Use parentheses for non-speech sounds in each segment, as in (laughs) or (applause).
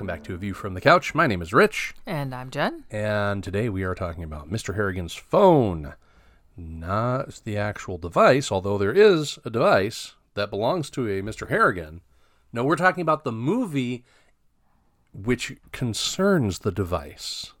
welcome back to A View from the Couch. My name is Rich, And I'm Jenn. and today we are talking about Mr. Harrigan's phone. Not the actual device, although there is a device that belongs to a Mr. Harrigan. No, we're talking about the movie which concerns the device.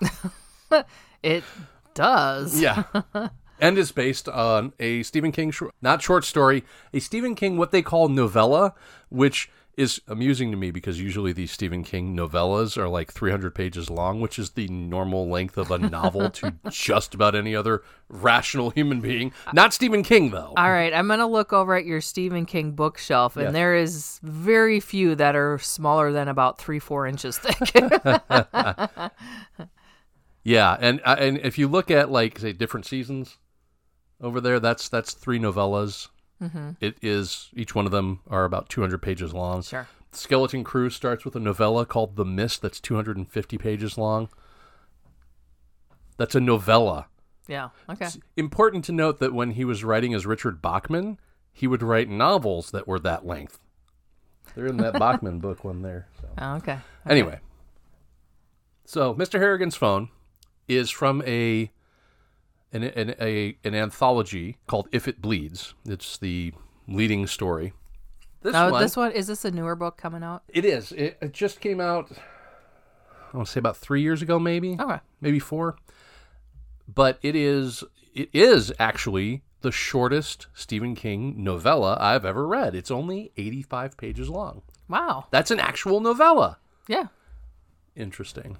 (laughs) It does. Yeah. (laughs) and is based on a Stephen King, short, not short story, a Stephen King, what they call novella, which is amusing to me because usually these Stephen King novellas are like 300 pages long, which is the normal length of a novel to (laughs) just about any other rational human being. Not Stephen King, though. All right, I'm going to look over at your Stephen King bookshelf, and Yes. there is very few that are smaller than about three, four inches thick. (laughs) (laughs) Yeah, and uh, and if you look at like say different seasons over there, that's that's three novellas. Mm-hmm. is each one of them are about 200 pages long. sure. Skeleton Crew starts with a novella called The Mist that's 250 pages long. That's a novella. Yeah. Okay. It's important to note that when he was writing as Richard Bachman, he would write novels that were that length. They're in that (laughs) Bachman book one there. So. Oh, okay. Anyway, so Mr. Harrigan's phone is from a an, an a an anthology called If It Bleeds. It's the leading story. This Now, one, this one is this a newer book coming out? it is. It, it just came out. I want to say about three years ago, maybe, Okay. maybe four. But it is. It is actually the shortest Stephen King novella I've ever read. It's only eighty-five pages long. Wow. That's an actual novella. Yeah. Interesting.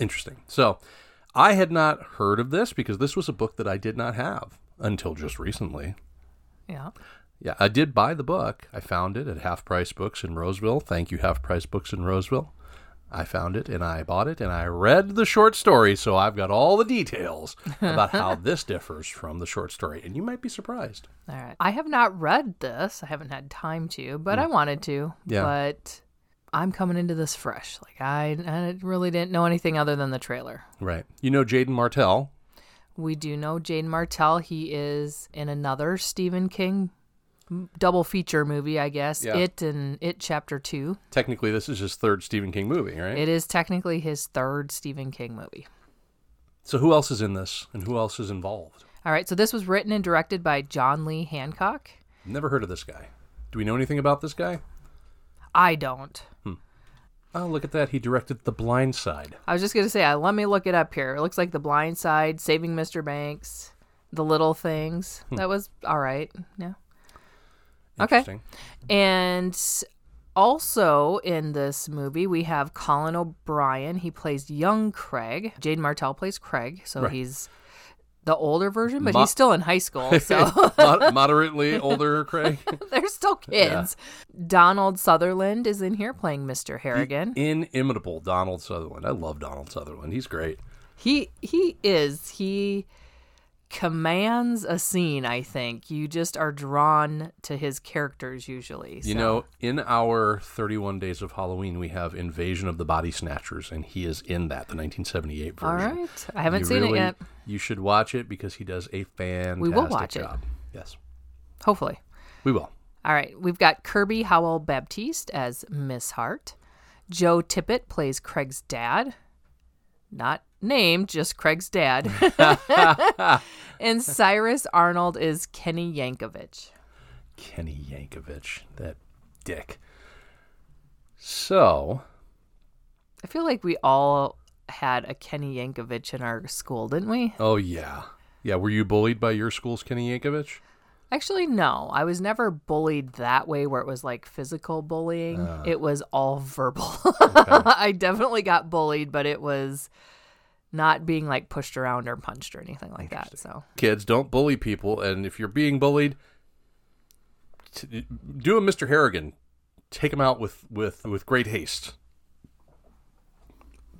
Interesting. So, I had not heard of this because this was a book that I did not have until just recently. Yeah. Yeah, I did buy the book. I found it at Half Price Books in Roseville. Thank you, Half Price Books in Roseville. I found it and I bought it and I read the short story, so I've got all the details (laughs) about how this differs from the short story, and you might be surprised. All right. I have not read this. I haven't had time to, but I wanted to. Hmm. Yeah. But I'm coming into this fresh. Like I, I really didn't know anything other than the trailer. Right. You know Jaeden Martell. We do know Jaeden Martell. He is in another Stephen King double feature movie, I guess. Yeah. It and It Chapter 2. Technically, this is his third Stephen King movie, right? It is technically his third Stephen King movie. so, who else is in this and who else is involved? All right, so this was written and directed by John Lee Hancock. Never heard of this guy. Do we know anything about this guy? I don't. Oh, look at that. He directed The Blind Side. I was just going to say, uh, let me look it up here. It looks like The Blind Side, Saving Mr. Banks, The Little Things. That was all right. Yeah. Okay. And also in this movie, we have Colin O'Brien. He plays young Craig. Jaeden Martell plays Craig, so Right. he's the older version, but Mo- he's still in high school, (laughs) so Mod- (laughs) moderately older Craig. (laughs) they're still kids. Donald Sutherland is in here playing Mr. Harrigan. Inimitable Donald Sutherland. I love Donald Sutherland. He's great. He he is. He commands a scene, I think. You just are drawn to his characters usually. You know, in our 31 Days of Halloween, we have Invasion of the Body Snatchers, and he is in that, the 1978 version. All right. I haven't You seen really- it yet. You should watch it because he does a fantastic We will watch it. Yes, Hopefully. we will. All right, we've got Kirby Howell Baptiste as Miss Hart. Joe Tippett plays Craig's dad. Not named, just Craig's dad. (laughs) and Cyrus Arnold is Kenny Yankovic. Kenny Yankovic, that dick. So, I feel like we all had a Kenny Yankovic in our school, didn't we? oh yeah. Yeah, were you bullied by your school's Kenny Yankovic? Actually, no. I was never bullied that way where it was like physical bullying. Ah. it was all verbal. (laughs) I definitely got bullied, but it was not being like pushed around or punched or anything like that. So, Kids, don't bully people, and if you're being bullied, t- do a Mr. Harrigan. Take him out with, with, with great haste.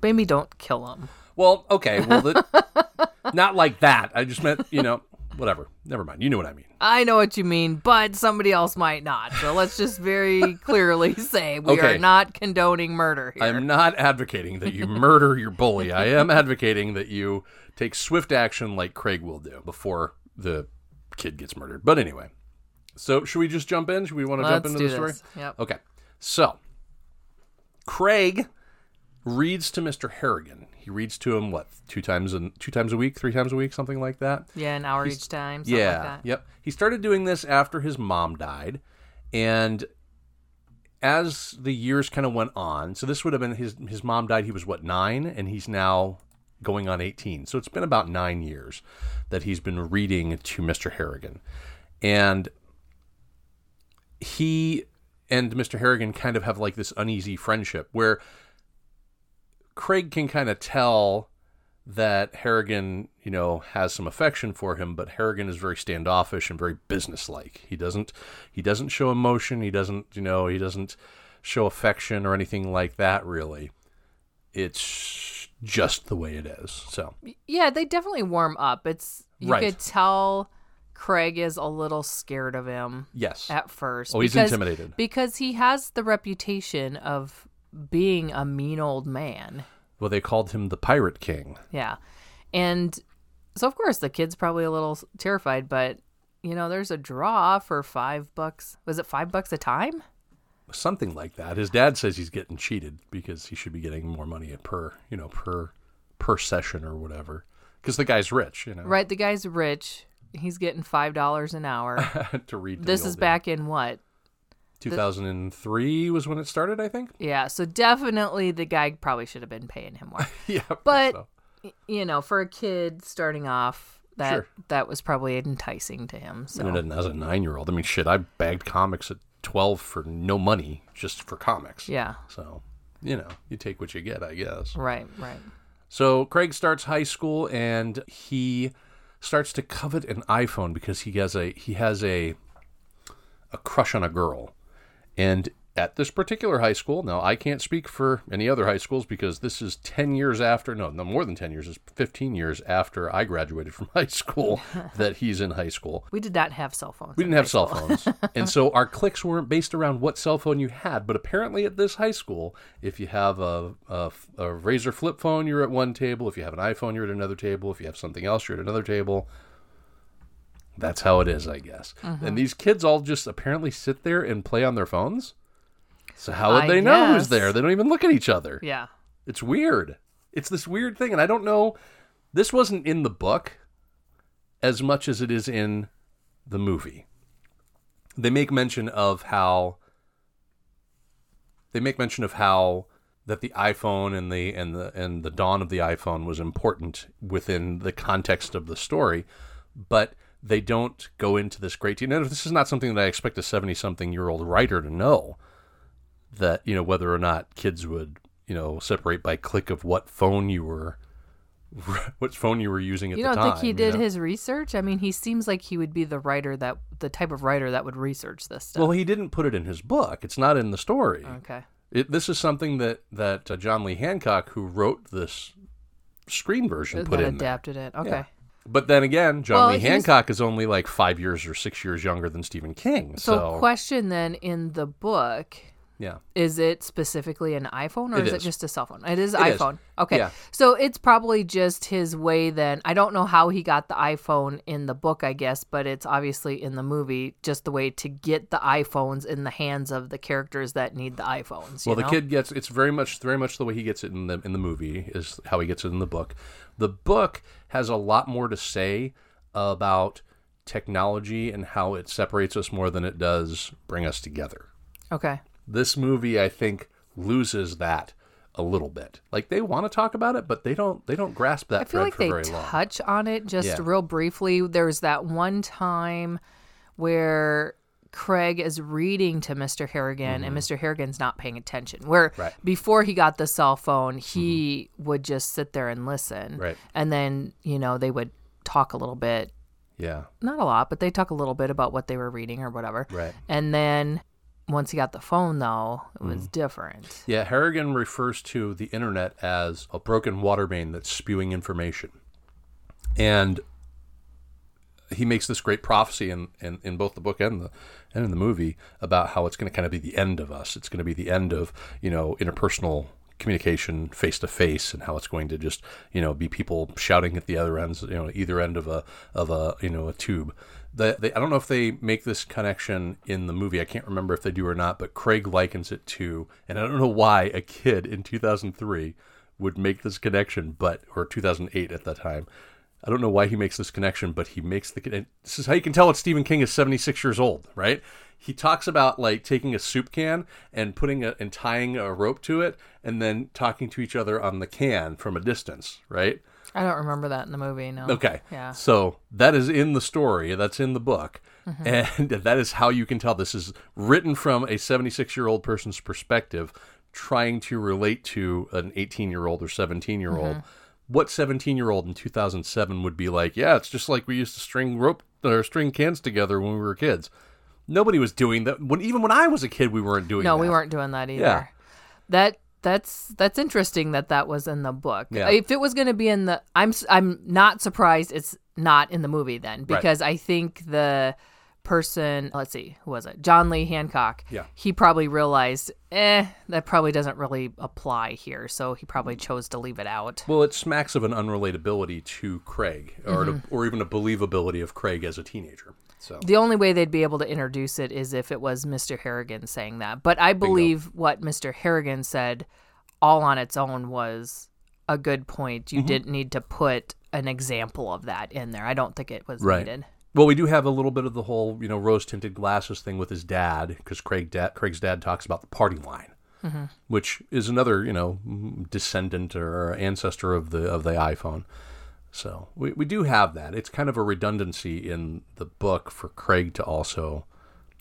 maybe don't kill them. Well, okay, well, the, (laughs) not like that. I just meant, you know, whatever. Never mind. You know what I mean. I know what you mean, but somebody else might not. So let's just very (laughs) clearly say we Okay. are not condoning murder here. I'm not advocating that you (laughs) murder your bully. I am advocating that you take swift action like Craig will do before the kid gets murdered. But anyway, so should we just jump in? Should we want to jump into the story? this. Yep. Okay. So, Craig reads to Mr. Harrigan. He reads to him what two times a two times a week, three times a week, something like that. Yeah, an hour each time. Something yeah, Like that. yep. He started doing this after his mom died, and as the years kind of went on, so this would have been his his mom died. He was what nine, and he's now going on eighteen. So it's been about nine years that he's been reading to Mister Harrigan, and he and Mr. Harrigan kind of have like this uneasy friendship where Craig can kind of tell that Harrigan, you know, has some affection for him, but Harrigan is very standoffish and very businesslike. He doesn't he doesn't show emotion, he doesn't, you know, he doesn't show affection or anything like that really. It's just the way it is. So, Yeah, they definitely warm up. It's you Right. could tell Craig is a little scared of him yes. at first. Oh, he's because- intimidated. because he has the reputation of being a mean old man. Well, they called him the Pirate King. Yeah, and so of course the kid's probably a little terrified, but you know, there's a draw for five bucks. Was it five bucks a time? Something like that. His dad says he's getting cheated because he should be getting more money per, you know, per per session or whatever. Because the guy's rich, you know. Right, the guy's rich. He's getting five dollars an hour. (laughs) to read. to this is back in what? 2003 was when it started, I think. Yeah, so definitely the guy probably should have been paying him more. (laughs) yeah, But so. you know, for a kid starting off, that Sure. that was probably enticing to him. So And as a nine-year-old, I mean, shit, I bagged comics at 12 for no money, just for comics. yeah, So, you know, you take what you get, I guess. right, right. So Craig starts high school and he starts to covet an iPhone because he has a he has a a crush on a girl. And at this particular high school, now I can't speak for any other high schools because this is 10 years after, no, no more than 10 years, it's 15 years after I graduated from (laughs) high school (laughs) that he's in high school. We did not have cell phones. We didn't have cell school. phones. (laughs) and so our cliques weren't based around what cell phone you had. But apparently at this high school, if you have a, a, a Razr flip phone, you're at one table. If you have an iPhone, you're at another table. If you have something else, you're at another table. That's how it is, I guess. Mm-hmm. And these kids all just apparently sit there and play on their phones. So how would I they know who's there? They don't even look at each other. Yeah. It's weird. It's this weird thing, and I don't know. This wasn't in the book as much as it is in the movie. They make mention of how they make mention of how that the iPhone and the and the and the dawn of the iPhone was important within the context of the story, but they don't go into this great deal. This is not something that I expect a seventy-something-year-old writer to know that you know whether or not kids would you know separate by clique of what phone you were (laughs) what phone you were using at You the time. You don't think he did know? his research? I mean, he seems like he would be the writer that the type of writer that would research this stuff. Well, he didn't put it in his book. It's not in the story. okay. It, this is something that that uh, John Lee Hancock, who wrote this screen version, put in there. adapted it. Okay. Yeah. But then again, John Well, Lee Hancock is only like five years or six years younger than Stephen King. So, So, question then in the book yeah, is it specifically an iPhone or It is it is. just a cell phone? It is It is. iPhone. Okay. Yeah. So it's probably just his way then. I don't know how he got the iPhone in the book, I guess, but it's obviously in the movie just the way to get the iPhones in the hands of the characters that need the iPhones. you Well, the kid gets it's very much very much the way he gets it in the in the movie is how he gets it in the book. The book has a lot more to say about technology and how it separates us more than it does bring us together. Okay. This movie, I think, loses that a little bit. Like they want to talk about it, but they don't they don't grasp that I feel like for they very long. touch on it just Yeah. real briefly. There's that one time where Craig is reading to Mr. Harrigan and Mr. Harrigan's not paying attention. Where Mm-hmm. Right. Mm-hmm. before he got the cell phone, he would just sit there and listen. Right. And then, you know, they would talk a little bit, Yeah. not a lot, but they talk a little bit about what they were reading or whatever. Right. And then once he got the phone though, it Mm-hmm. was different. Yeah, Harrigan refers to the internet as a broken water main that's spewing information. And he makes this great prophecy in, in, in both the book and the and in the movie about how it's going to kind of be the end of us. It's going to be the end of, you know, interpersonal communication face to face and how it's going to just you know be people shouting at the other ends you know either end of a of a you know a tube the, they, I don't know if they make this connection in the movie. I can't remember if they do or not, but Craig likens it to, and I don't know why a kid in 2003 would make this connection, but or 2008 at that time. I don't know why he makes this connection, but he makes the. This is how you can tell that Stephen King is 76 years old, right? He talks about like taking a soup can and putting a and tying a rope to it, and then talking to each other on the can from a distance, right? I don't remember that in the movie. No. Okay. Yeah. So that is in the story. That's in the book. Mm-hmm. And (laughs) that is how you can tell this is written from a 76 year old person's perspective, trying to relate to an 18 year old or 17 year old. Mm-hmm. What 17 year old in 2007 would be like, yeah, it's just like we used to string rope or string cans together when we were kids. Nobody was doing that. When even when I was a kid, we weren't doing that. No, that. we weren't doing that either. Yeah. That that's that's interesting that that was in the book. Yeah. If it was going to be in the, I'm I'm not surprised it's not in the movie then because I think the person, let's see, who was it? John Lee Hancock. Yeah. He probably realized, eh, that probably doesn't really apply here, so he probably chose to leave it out. Well, it smacks of an unrelatability to Craig, or to, or even a believability of Craig as a teenager. So The only way they'd be able to introduce it is if it was Mr. Harrigan saying that. But I believe what Mr. Harrigan said all on its own was a good point. Mm-hmm. You didn't need to put an example of that in there. I don't think it was Right. needed. Well, we do have a little bit of the whole, you know, rose tinted glasses thing with his dad, because Craig da- Craig's dad talks about the party line, mm-hmm. which is another, you know, descendant or ancestor of the of the iPhone. So we, we do have that. It's kind of a redundancy in the book for Craig to also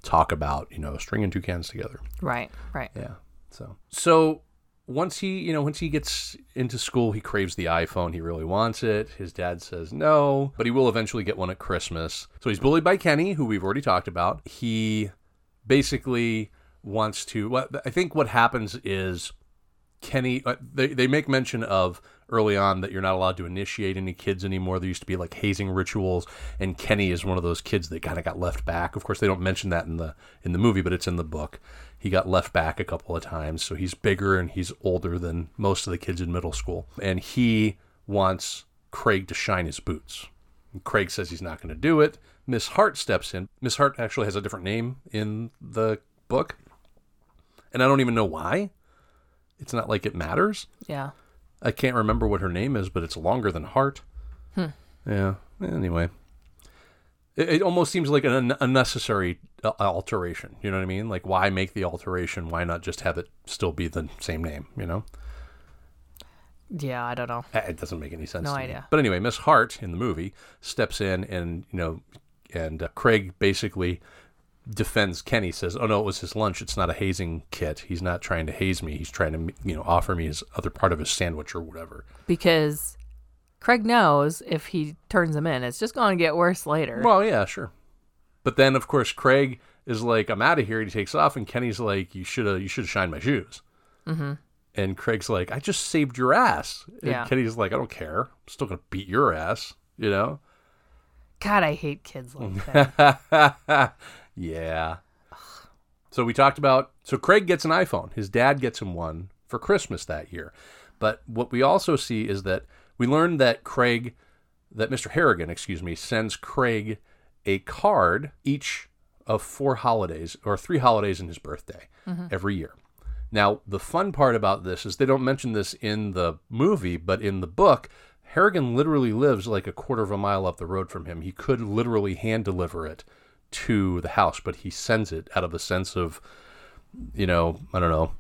talk about, you know, stringing two cans together. Right, right. Yeah. So so once he you know once he gets into school, he craves the iPhone. He really wants it. His dad says no, but he will eventually get one at Christmas. So he's bullied by Kenny, who we've already talked about. He basically wants to. I think what happens is Kenny. Uh, they they make mention of early on that you're not allowed to initiate any kids anymore. There used to be like hazing rituals, and Kenny is one of those kids that kind of got left back. Of course, they don't mention that in the in the movie, but it's in the book. He got left back a couple of times, so he's bigger and he's older than most of the kids in middle school, and he wants Craig to shine his boots. And Craig says he's not going to do it. Miss Hart steps in. Miss Hart actually has a different name in the book, and I don't even know why. It's not like it matters. Yeah. I can't remember what her name is, but it's longer than Hart. Yeah. Anyway, it, it almost seems like an un- unnecessary uh, alteration. You know what I mean? Like, why make the alteration? Why not just have it still be the same name? You know, Yeah, I don't know. It doesn't make any sense. No to me. idea. But anyway, Miss Hart in the movie steps in, and you know, and uh, Craig basically defends Kenny. Says, "Oh no, it was his lunch. It's not a hazing kit. He's not trying to haze me. He's trying to, you know, offer me his other part of his sandwich or whatever." Because Craig knows if he turns him in, it's just going to get worse later. Well, yeah, sure. But then, of course, Craig is like, "I'm out of here." He takes off, and Kenny's like, "You should have, you should have shined my shoes." Mm-hmm. And Craig's like, "I just saved your ass." And Yeah. Kenny's like, "I don't care. I'm still gonna beat your ass." You know? God, I hate kids like that. (laughs) yeah. So we talked about. So Craig gets an iPhone. His dad gets him one for Christmas that year. But what we also see is that we learned that Craig, that Mr. Harrigan, excuse me, sends Craig a card each of four holidays or three holidays in his birthday mm-hmm. every year. Now, the fun part about this is they don't mention this in the movie, but in the book, Harrigan literally lives like a quarter of a mile up the road from him. He could literally hand deliver it to the house, but he sends it out of a sense of, you know, I don't know,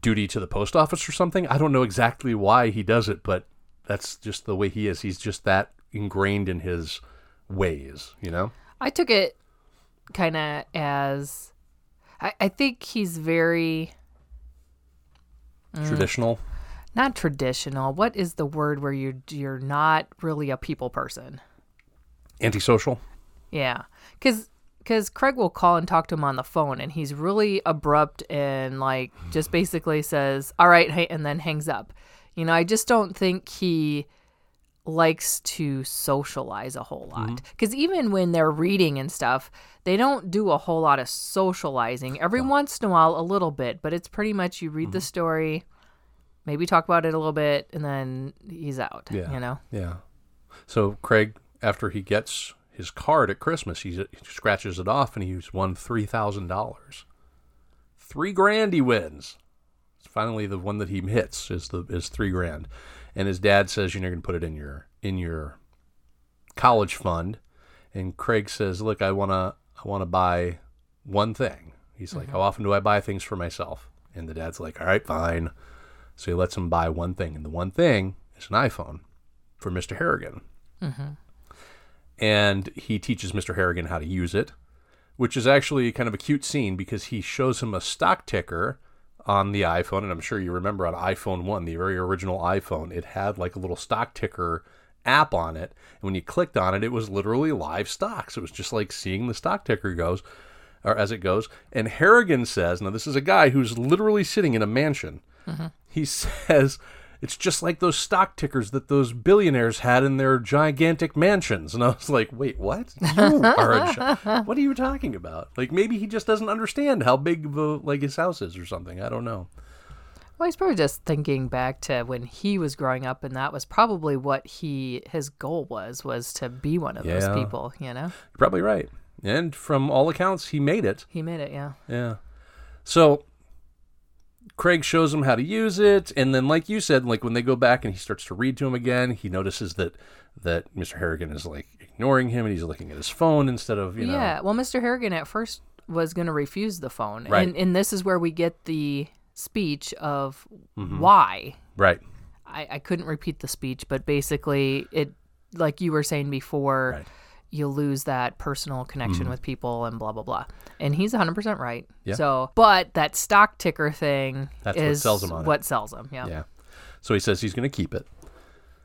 duty to the post office or something. I don't know exactly why he does it, but that's just the way he is. He's just that ingrained in his ways, you know? I took it kind of as I, I think he's very mm. Traditional. not traditional. What is the word where you you're not really a people person? Antisocial. Yeah, because because Craig will call and talk to him on the phone, and he's really abrupt and like just basically says, "All right," hey, and then hangs up. You know, I just don't think he likes to socialize a whole lot. Mm-hmm. Because even when they're reading and stuff, they don't do a whole lot of socializing. Every once in a while, a little bit, but it's pretty much you read the mm-hmm. story maybe talk about it a little bit, and then he's out. Yeah. You know? Yeah. So Craig, after he gets his card at Christmas, he, he scratches it off and he's won three thousand dollars. Three grand he wins. It's Finally, the one that he hits is the is three grand, and his dad says you're going to put it in your in your college fund, and Craig says, "Look, I wanna I wanna buy one thing." He's like, mm-hmm. "How often do I buy things for myself?" And the dad's like, "All right, fine." So he lets him buy one thing, and the one thing is an iPhone for Mr. Harrigan. Mm-hmm. And he teaches Mr. Harrigan how to use it, which is actually kind of a cute scene because he shows him a stock ticker on the iPhone. And I'm sure you remember on iPhone 1, the very original iPhone, it had like a little stock ticker app on it. And when you clicked on it, it was literally live stocks. It was just like seeing the stock ticker goes or as it goes. And Harrigan says, now this is a guy who's literally sitting in a mansion. Mm-hmm. He (laughs) says it's just like those stock tickers that those billionaires had in their gigantic mansions. And I was like, wait, what? You are a (laughs) what are you talking about? Like maybe he just doesn't understand how big a, like his house is or something. I don't know. Well, he's probably just thinking back to when he was growing up, and that was probably what he his goal was was to be one of Yeah. those people. You know, You're probably right. And from all accounts, he made it. he made it. Yeah. Yeah. So Craig shows him how to use it, and then, like you said, like when they go back and he starts to read to him again, he notices that that Mr. Harrigan is like ignoring him, and he's looking at his phone instead of you know. Yeah. Well, Mr. Harrigan at first was going to refuse the phone, Right. and and this is where we get the speech of Mm-hmm. why. Right. I, I couldn't repeat the speech, but basically, it like you were saying before, Right. Mm-hmm. you lose that personal connection with people and blah blah blah. And he's 100 percent right. Yeah. So, but that stock ticker thing That's what is sells him on it. what sells him. Yeah. Yeah. So he says he's going to keep it.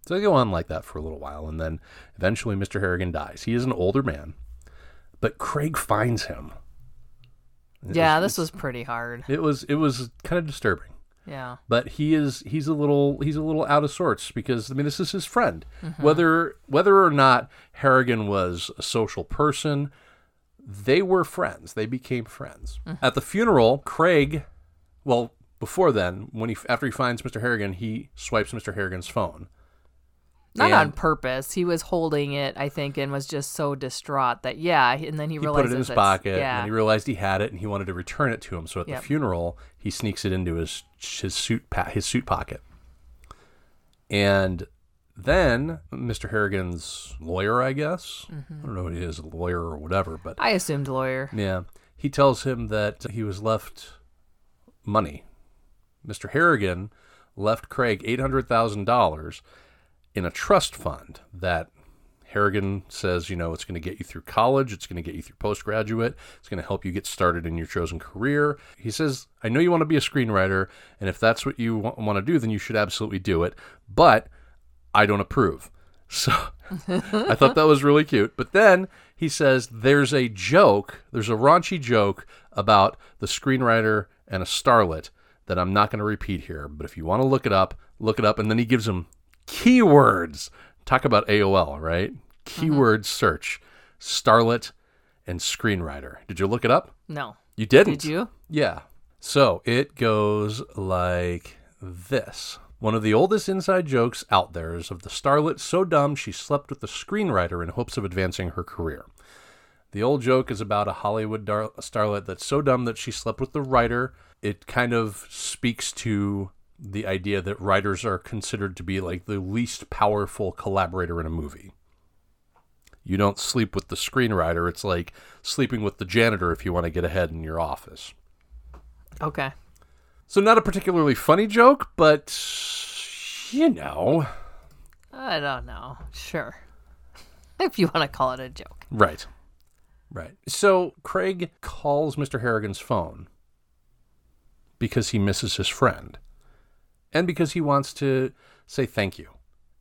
So they go on like that for a little while, and then eventually Mr. Harrigan dies. He is an older man, but Craig finds him. Yeah, this was pretty hard. It was it was kind of disturbing. Yeah. but he is he's a little he's a little out of sorts because I mean this is his friend. Mm-hmm. Whether whether or not Harrigan was a social person, they were friends. They became friends. Mm-hmm. At the funeral, Craig, well, before then, when he after he finds Mr. Harrigan, he swipes Mr. Harrigan's phone. Not And- on purpose. He was holding it, I think, and was just so distraught that yeah. And then he, He realized put it in his pocket, Yeah. and he realized he had it, and he wanted to return it to him. So at Yep. the funeral, he sneaks it into his his suit pa- his suit pocket. And then Mr. Harrigan's lawyer, I guess, Mm-hmm. I don't know what he is, a lawyer or whatever, but I assumed lawyer. yeah, he tells him that he was left money. Mr. Harrigan left Craig eight hundred thousand dollars in a trust fund that Harrigan says, you know, it's going to get you through college, it's going to get you through postgraduate, it's going to help you get started in your chosen career. He says, I know you want to be a screenwriter, and if that's what you want to do, then you should absolutely do it, but I don't approve. (laughs) So I thought that was really cute. But then he says there's a joke, there's a raunchy joke about the screenwriter and a starlet that I'm not going to repeat here. But if you want to look it up, look it up. And then he gives him keywords. Talk about AOL, right? Mm-hmm. Keyword search starlet and screenwriter. Did you look it up? No. You didn't. Did you? Yeah. So it goes like this. One of the oldest inside jokes out there is of the starlet so dumb she slept with the screenwriter in hopes of advancing her career. The old joke is about a Hollywood dar- starlet that's so dumb that she slept with the writer. It kind of speaks to the idea that writers are considered to be like the least powerful collaborator in a movie. You don't sleep with the screenwriter. It's like sleeping with the janitor if you want to get ahead in your office. Okay. So not a particularly funny joke, but you know, I don't know. Sure. (laughs) if you want to call it a joke. right. Right. So Craig calls Mr. Harrigan's phone because he misses his friend and because he wants to say thank you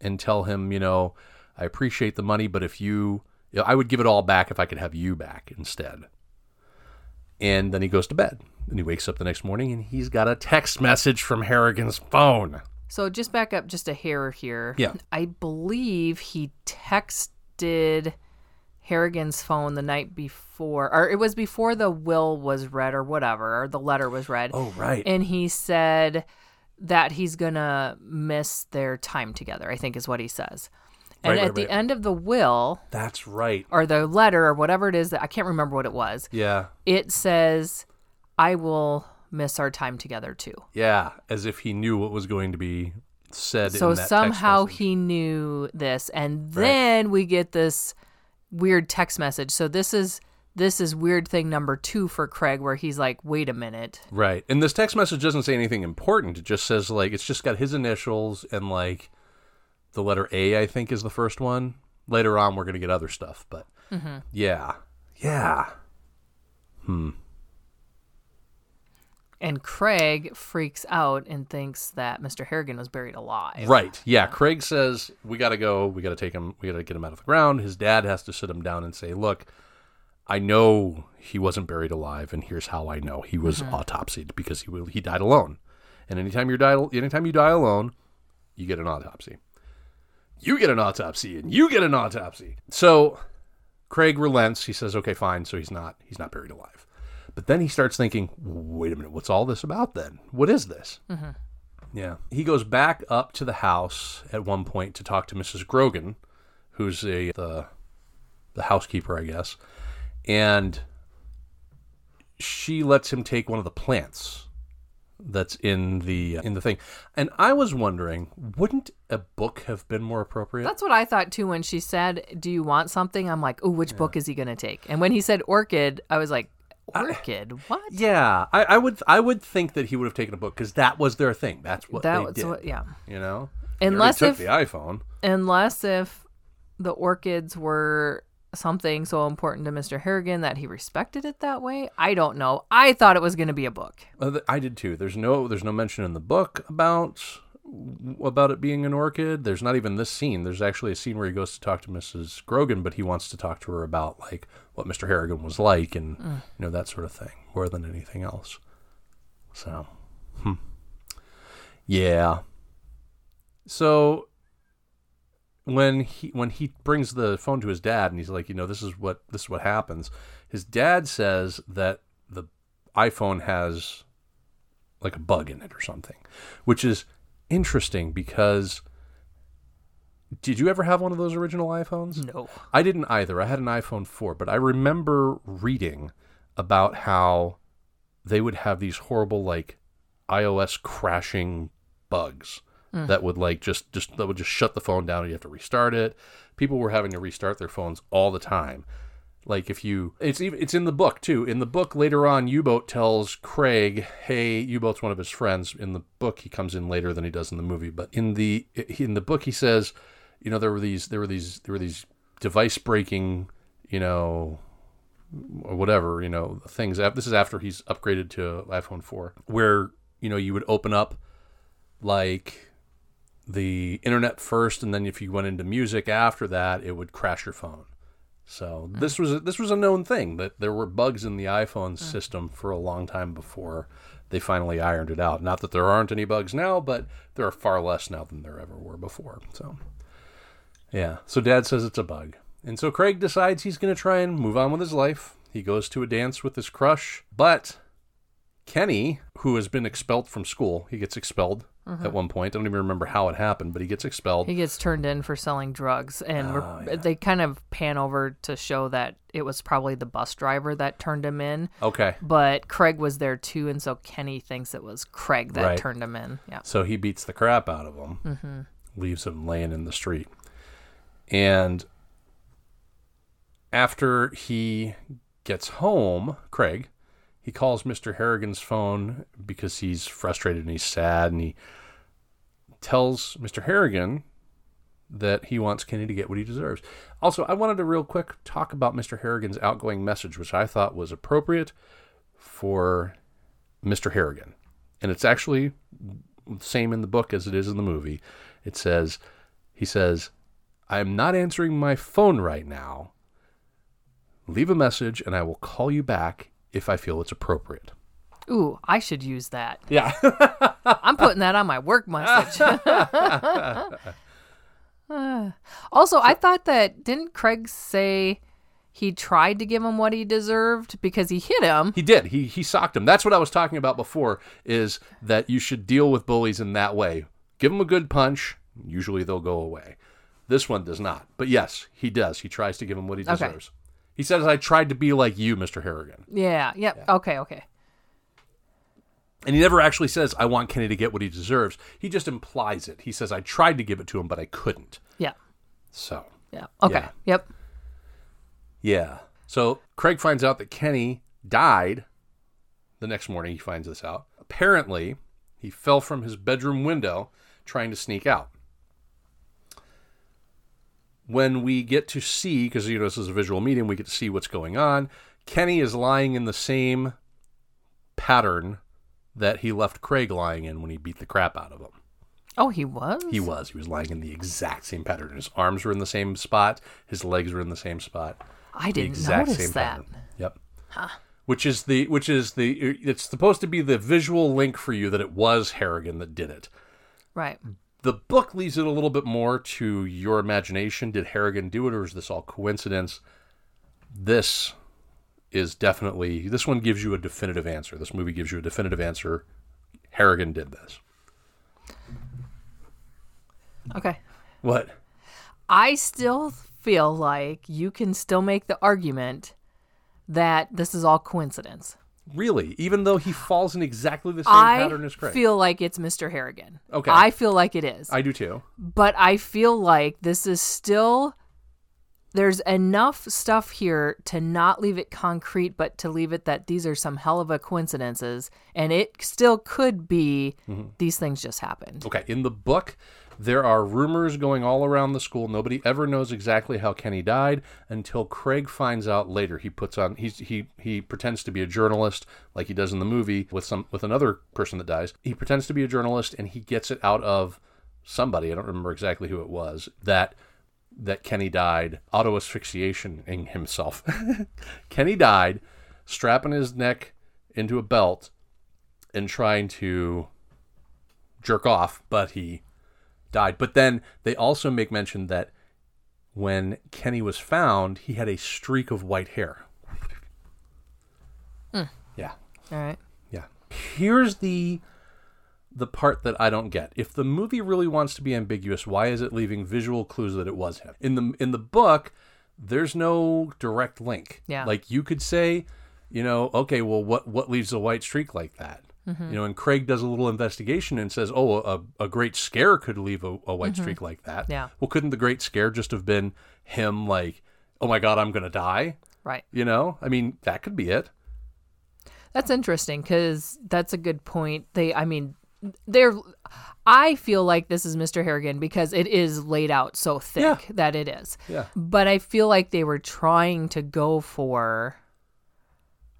and tell him, you know, I appreciate the money, but if you, you know, I would give it all back if I could have you back instead. And then he goes to bed. And he wakes up the next morning and he's got a text message from Harrigan's phone. So just back up just a hair here. Yeah. I believe he texted Harrigan's phone the night before, or it was before the will was read or whatever, or the letter was read. Oh, right. And he said that he's gonna miss their time together. I think is what he says. And Right, at right, the right. end of the will That's right. or the letter or whatever it is that I can't remember what it was. Yeah. It says, "I will miss our time together too." Yeah. As if he knew what was going to be said So somehow he knew this, and then we get this weird text message. So this is this is weird thing number two for Craig, where he's like, "Wait a minute." Right. And this text message doesn't say anything important. It just says like it's just got his initials and like the letter A I think is the first one. Later on we're going to get other stuff, but yeah. Yeah. Hmm. And Craig freaks out and thinks that Mr. Harrigan was buried alive. Right. Yeah, Craig says we got to go. We got to take him. We got to get him out of the ground. His dad has to sit him down and say, "Look, I know he wasn't buried alive, and here's how I know he was mm-hmm. autopsied because he will, he died alone. And anytime you die, anytime you die alone, you get an autopsy. You get an autopsy, and you get an autopsy. So Craig relents. He says, "Okay, fine." So he's not he's not buried alive. But then he starts thinking, "Wait a minute, what's all this about? Then what is this?" Mm-hmm. Yeah. He goes back up to the house at one point to talk to Mrs. Grogan, who's a the the housekeeper, I guess. And she lets him take one of the plants that's in the uh, in the thing. And I was wondering, wouldn't a book have been more appropriate? That's what I thought too when she said, "Do you want something?" I'm like, "Oh, which book is he going to take?" And when he said orchid, I was like, "Orchid? what?" yeah, I, I would I would think that he would have taken a book because that was their thing. That's what that they was did. what, yeah. You know, Unless took if the iPhone. unless if the orchids were something so important to Mr. Harrigan that he respected it that way. I don't know. I thought it was going to be a book. Uh, I did too. There's no there's no mention in the book about about it being an orchid. There's not even this scene. There's actually a scene where he goes to talk to Mrs. Grogan, but he wants to talk to her about like what Mr. Harrigan was like and you know that sort of thing more than anything else. So, hmm. yeah. So when he when he brings the phone to his dad and he's like, you know, this is what this is what happens. His dad says that the iPhone has like a bug in it or something, which is interesting because did you ever have one of those original iPhones? No. I didn't either. I had an iPhone 4, but I remember reading about how they would have these horrible like iOS crashing bugs Mm. that would like just just that would just shut the phone down and you have to restart it. People were having to restart their phones all the time. Like if you it's even it's in the book too. In the book later on U-boat tells Craig, "Hey, U-boat's one of his friends." In the book he comes in later than he does in the movie, but in the in the book he says, you know, there were these there were these there were these device breaking, you know, whatever, you know, things. This is after he's upgraded to iPhone 4, where, you know, you would open up like the internet first, and then if you went into music after that, it would crash your phone. So this was a, this was a known thing that there were bugs in the iPhone hmm. system for a long time before they finally ironed it out. Not that there aren't any bugs now, but there are far less now than there ever were before. So yeah. So dad says it's a bug. And so Craig decides he's going to try and move on with his life. He goes to a dance with his crush, but Kenny, who has been expelled from school, he gets expelled at one point. I don't even remember how it happened, but he gets expelled. He gets turned in for selling drugs, and Oh, we're, they kind of pan over to show that it was probably the bus driver that turned him in. Okay. But Craig was there too, and so Kenny thinks it was Craig that Right. turned him in. Yeah. So he beats the crap out of him, mm-hmm. leaves him laying in the street. And after he gets home, Craig, he calls Mr. Harrigan's phone because he's frustrated and he's sad, and he tells Mr. Harrigan that he wants Kenny to get what he deserves. Also, I wanted to real quick talk about Mr. Harrigan's outgoing message, which I thought was appropriate for Mr. Harrigan. And it's actually the same in the book as it is in the movie. It says, he says, I am not answering my phone right now. Leave a message and I will call you back if I feel it's appropriate. Ooh, I should use that. Yeah. (laughs) I'm putting that on my work message. (laughs) also, I thought that didn't Craig say he tried to give him what he deserved because he hit him. He did. He he socked him. That's what I was talking about before. Is that you should deal with bullies in that way. Give them a good punch. Usually they'll go away. This one does not. But yes, he does. He tries to give him what he Okay. deserves. He says, "I tried to be like you, Mr. Harrigan," Yeah, yep. Okay, okay. and he never actually says, "I want Kenny to get what he deserves." He just implies it. He says, "I tried to give it to him, but I couldn't." Yeah. So Yeah. Okay. Yeah. Yep. Yeah. So Craig finds out that Kenny died. The next morning, he finds this out. Apparently, he fell from his bedroom window trying to sneak out. When we get to see, because you know this is a visual medium, we get to see what's going on. Kenny is lying in the same pattern that he left Craig lying in when he beat the crap out of him. Oh, he was? He was. He was lying in the exact same pattern. His arms were in the same spot. His legs were in the same spot. I didn't exact notice same that. pattern. Yep. Which is the which is the it's supposed to be the visual link for you that it was Harrigan that did it. Right. The book leaves it a little bit more to your imagination. Did Harrigan do it or is this all coincidence? This is definitely this one gives you a definitive answer. This movie gives you a definitive answer. Harrigan did this. Okay. What? I still feel like you can still make the argument that this is all coincidence. Really? Even though he falls in exactly the same I pattern as Craig. I feel like it's Mr. Harrigan. Okay. I feel like it is. I do too. but I feel like this is still there's enough stuff here to not leave it concrete but to leave it that these are some hell of a coincidences and it still could be Mm-hmm. these things just happened. Okay, in the book, there are rumors going all around the school. Nobody ever knows exactly how Kenny died until Craig finds out later. He puts on he's, he he pretends to be a journalist, like he does in the movie with some with another person that dies. He pretends to be a journalist, and he gets it out of somebody. I don't remember exactly who it was that that Kenny died auto asphyxiationing himself. (laughs) Kenny died strapping his neck into a belt and trying to jerk off, but he died. But then they also make mention that when Kenny was found, he had a streak of white hair. Hmm. Yeah. All right. Yeah. Here's the the part that I don't get. If the movie really wants to be ambiguous, why is it leaving visual clues that it was him? In the in the book, there's no direct link. Yeah. Like you could say, you know, okay, well what what leaves a white streak like that? Mm-hmm. You know, and Craig does a little investigation and says, "Oh, a, a great scare could leave a, a white mm-hmm. streak like that." Yeah. Well, couldn't the great scare just have been him like, "Oh my god, I'm going to die?" Right. You know? I mean, that could be it. That's interesting cuz that's a good point. They I mean they're I feel like this is Mr. Harrigan because it is laid out so thick Yeah. that it is. Yeah. But I feel like they were trying to go for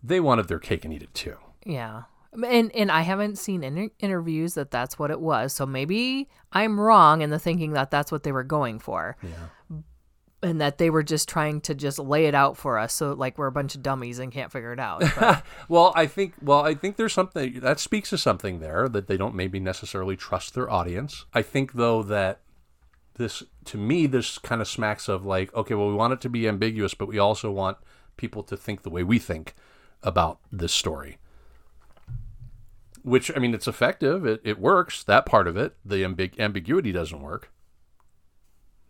They wanted their cake and eat it too. Yeah. And and I haven't seen inter- interviews that that's what it was. So maybe I'm wrong in the thinking that that's what they were going for. Yeah. And that they were just trying to just lay it out for us so like we're a bunch of dummies and can't figure it out. (laughs) Well, I think well, I think there's something that speaks to something there that they don't maybe necessarily trust their audience. I think though that this to me this kind of smacks of like okay, well we want it to be ambiguous, but we also want people to think the way we think about this story. Which I mean, it's effective. It it works. That part of it, the ambig- ambiguity doesn't work.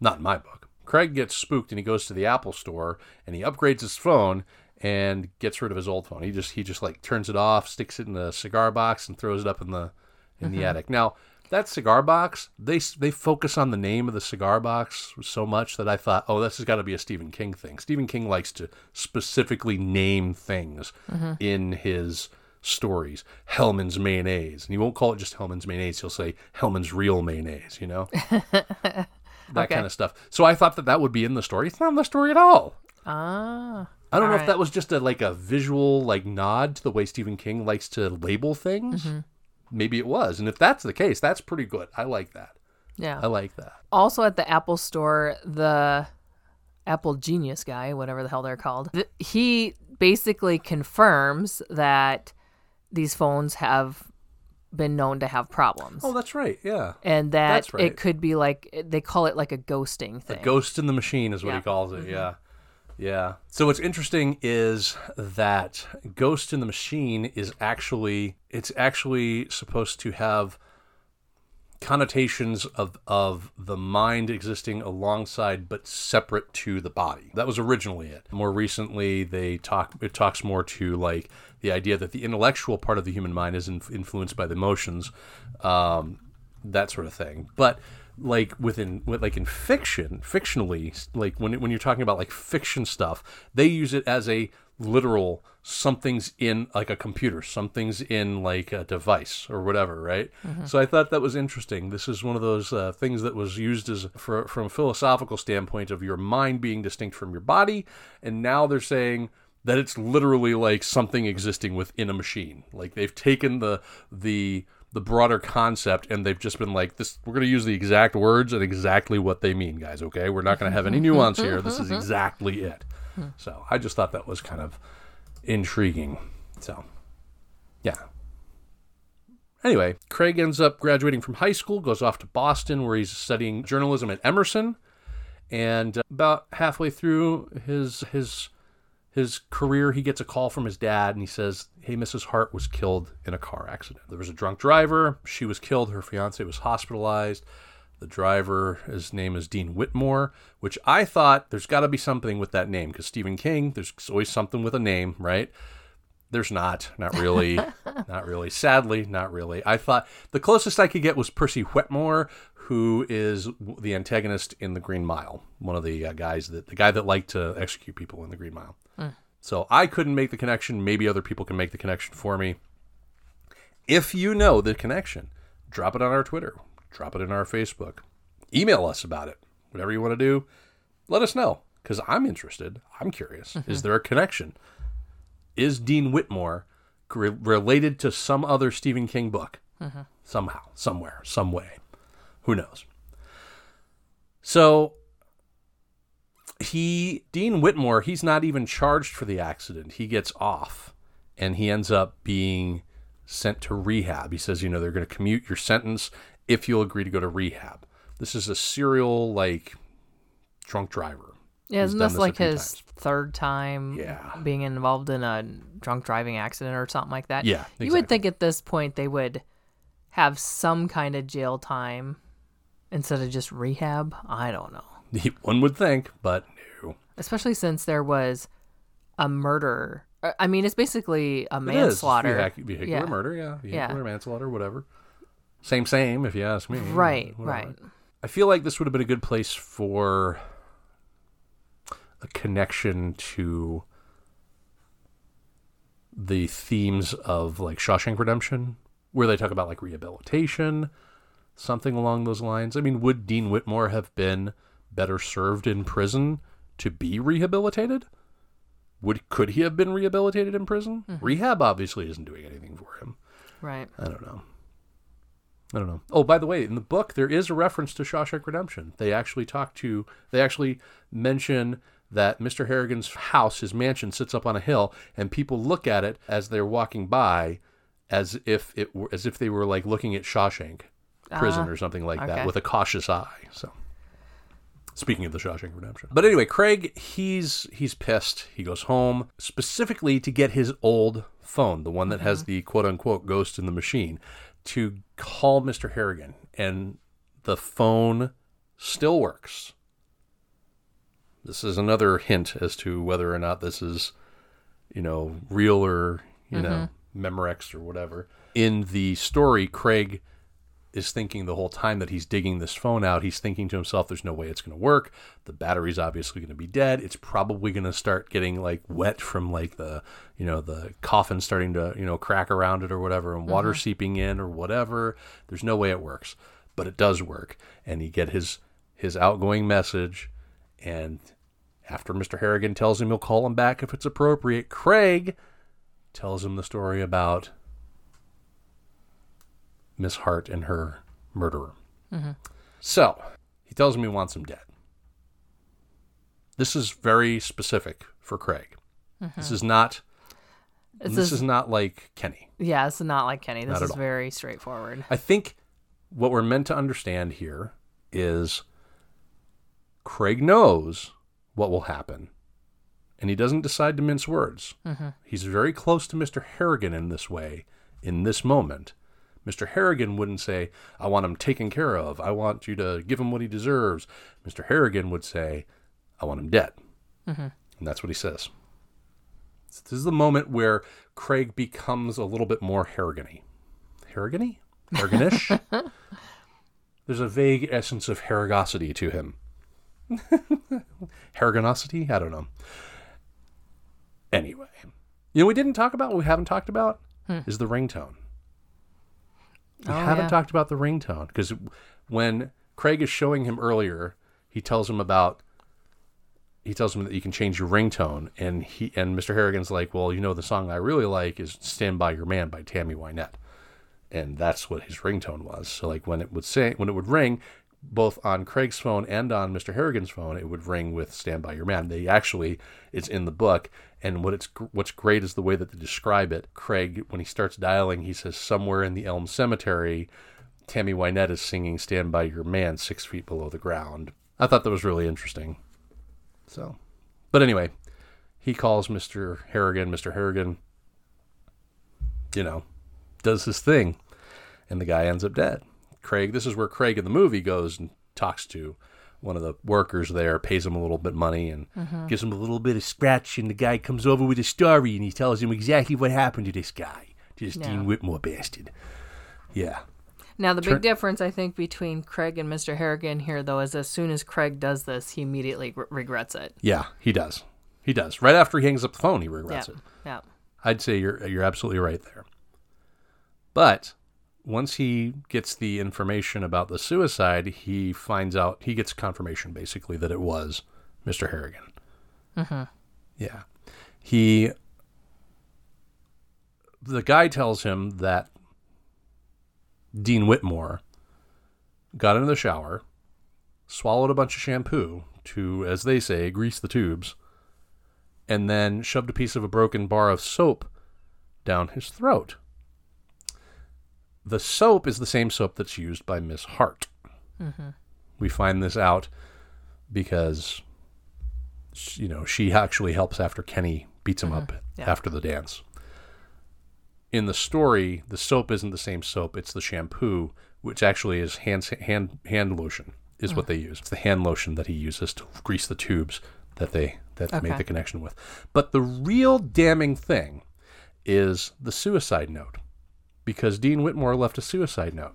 Not in my book. Craig gets spooked and he goes to the Apple store and he upgrades his phone and gets rid of his old phone. He just he just like turns it off, sticks it in a cigar box and throws it up in the in the uh-huh. attic. Now, that cigar box, they they focus on the name of the cigar box so much that I thought, "Oh, this has got to be a Stephen King thing." Stephen King likes to specifically name things uh-huh. in his stories. Hellmann's mayonnaise. And he won't call it just Hellmann's mayonnaise. He'll say Hellmann's real mayonnaise, you know? (laughs) that Okay. kind of stuff. So I thought that that would be in the story. It's not in the story at all. ah. I don't know if that was just a like a visual like nod to the way Stephen King likes to label things. Mm-hmm. Maybe it was. And if that's the case, that's pretty good. I like that. Yeah. I like that. also at the Apple store, the Apple Genius guy, whatever the hell they're called, th- he basically confirms that these phones have been known to have problems. Oh, that's right. Yeah. and that that's right. it could be like they call it like a ghosting The thing. ghost in the machine is what Yeah. he calls it. Mm-hmm. Yeah. Yeah. So what's interesting is that Ghost in the Machine is actually it's actually supposed to have connotations of of the mind existing alongside but separate to the body. That was originally it. More recently, they talk it talks more to like the idea that the intellectual part of the human mind is in, influenced by the emotions, um, that sort of thing. But like within with like in fiction, fictionally, like when when you're talking about like fiction stuff, they use it as a literal something's in like a computer, something's in like a device or whatever, right? So I thought that was interesting. This is one of those uh, things that was used as for, from a philosophical standpoint of your mind being distinct from your body, and now they're saying that it's literally like something existing within a machine. Like they've taken the the the broader concept and they've just been like this we're going to use the exact words and exactly what they mean guys okay we're not going to have any nuance here this is (laughs) exactly it so i just thought that was kind of intriguing so yeah anyway craig ends up graduating from high school goes off to boston where he's studying journalism at emerson and uh, about halfway through his his his career, he gets a call from his dad and he says, Hey, Mrs. Hart was killed in a car accident. There was a drunk driver. She was killed. Her fiance was hospitalized. The driver, his name is Dean Whitmore, which I thought there's got to be something with that name because Stephen King, there's always something with a name, right? There's not, not really, (laughs) not really. Sadly, not really. I thought the closest I could get was Percy Whitmore, who is the antagonist in The Green Mile, one of the uh, guys that the guy that liked to execute people in The Green Mile. So I couldn't make the connection. Maybe other people can make the connection for me. If you know the connection, drop it on our Twitter, drop it in our Facebook, email us about it. Whatever you want to do, let us know because I'm interested. I'm curious. Is mm-hmm. there a connection? Is Dean Whitmore re- related to some other Stephen King book? Mm-hmm. Somehow, somewhere, some way. Who knows? So he Dean Whitmore, he's not even charged for the accident. He gets off and he ends up being sent to rehab. He says, you know, they're going to commute your sentence if you'll agree to go to rehab. This is a serial like drunk driver. Yeah, isn't this like his times. third time Yeah. being involved in a drunk driving accident or something like that? Yeah, You would think at this point they would have some kind of jail time instead of just rehab. I don't know. (laughs) One would think, but no. Especially since there was a murder. uh, I mean, it's basically a It is. manslaughter. Vehic- vehicular Yeah. murder, yeah. Vehicular Yeah. manslaughter, whatever. Same, same, if you ask me. Right, Whatever. right. I feel like this would have been a good place for a connection to the themes of like Shawshank Redemption, where they talk about like rehabilitation, something along those lines. I mean, would Dean Whitmore have been better served in prison to be rehabilitated? Would could he have been rehabilitated in prison? Mm-hmm. Rehab obviously isn't doing anything for him. Right. I don't know. I don't know. Oh, by the way, in the book there is a reference to Shawshank Redemption. They actually talk to. They actually mention that Mr. Harrigan's house, his mansion, sits up on a hill, and people look at it as they're walking by, as if it were, as if they were like looking at Shawshank prison ah, or something like that with a cautious eye. So. Speaking of the Shawshank Redemption. But anyway, Craig, he's he's pissed. He goes home specifically to get his old phone, the one that has mm-hmm. the quote unquote ghost in the machine, to call Mr. Harrigan. And the phone still works. This is another hint as to whether or not this is, you know, real or, you mm-hmm. know, Memorex or whatever. In the story, Craig is thinking the whole time that he's digging this phone out, he's thinking to himself, there's no way it's going to work. The battery's obviously going to be dead. It's probably going to start getting like wet from like the, you know, the coffin starting to, you know, crack around it or whatever and water mm-hmm. seeping in or whatever. There's no way it works, but it does work. And he get his, his outgoing message. And after Mr. Harrigan tells him he'll call him back if it's appropriate, Craig tells him the story about Miss Hart and her murderer. Mm-hmm. So he tells him he wants him dead. This is very specific for Craig. Mm-hmm. This is not. It's this just- is not like Kenny. Yeah, it's not like Kenny. This is all. very straightforward. I think what we're meant to understand here is Craig knows what will happen and he doesn't decide to mince words. Mm-hmm. He's very close to Mr. Harrigan in this way, in this moment. Mr. Harrigan wouldn't say, I want him taken care of. I want you to give him what he deserves. Mr. Harrigan would say, I want him dead. Mm-hmm. And that's what he says. This is the moment where Craig becomes a little bit more Harrigan-y. Harrigan-y? Harriganish? (laughs) There's a vague essence of Harrigosity to him. (laughs) Harriganosity? I don't know. Anyway, you know, we didn't talk about, what we haven't talked about, hmm. is the ringtone. We Oh, haven't yeah. talked about the ringtone because when Craig is showing him earlier, he tells him about he tells him that you can change your ringtone, and he and Mr. Harrigan's like, well, you know, the song I really like is "Stand by Your Man" by Tammy Wynette, and that's what his ringtone was. So like when it would say when it would ring, both on Craig's phone and on Mr. Harrigan's phone, it would ring with "Stand by Your Man." They actually it's in the book, and what it's what's great is the way that they describe it. Craig, when he starts dialing, he says somewhere in the Elm Cemetery. Tammy Wynette is singing "Stand by Your Man" six feet below the ground. I thought that was really interesting. So, but anyway, he calls Mr. Harrigan. Mr. Harrigan, you know, does his thing, and the guy ends up dead. Craig, this is where Craig in the movie goes and talks to one of the workers there, pays him a little bit money, and mm-hmm. gives him a little bit of scratch. And the guy comes over with a story, and he tells him exactly what happened to this guy, to this Yeah. Dean Whitmore bastard. Yeah, Now, the Turn- big difference, I think, between Craig and Mr. Harrigan here, though, is as soon as Craig does this, he immediately re- regrets it. yeah, he does. He does. Right after he hangs up the phone, he regrets yeah. it. Yeah. I'd say you're you're absolutely right there. But once he gets the information about the suicide, he finds out he gets confirmation basically that it was Mr. Harrigan. Mm-hmm. Yeah, he. The guy tells him that Dean Whitmore got into the shower, swallowed a bunch of shampoo to, as they say, grease the tubes, and then shoved a piece of a broken bar of soap down his throat. The soap is the same soap that's used by Miss Hart. Mm-hmm. We find this out because, you know, she actually helps after Kenny beats him mm-hmm. up Yeah. after the dance. In the story, the soap isn't the same soap; it's the shampoo, which actually is hand hand hand lotion. Is what mm. they use. It's the hand lotion that he uses to grease the tubes that they that they make the connection with. But the real damning thing is the suicide note, because Dean Whitmore left a suicide note.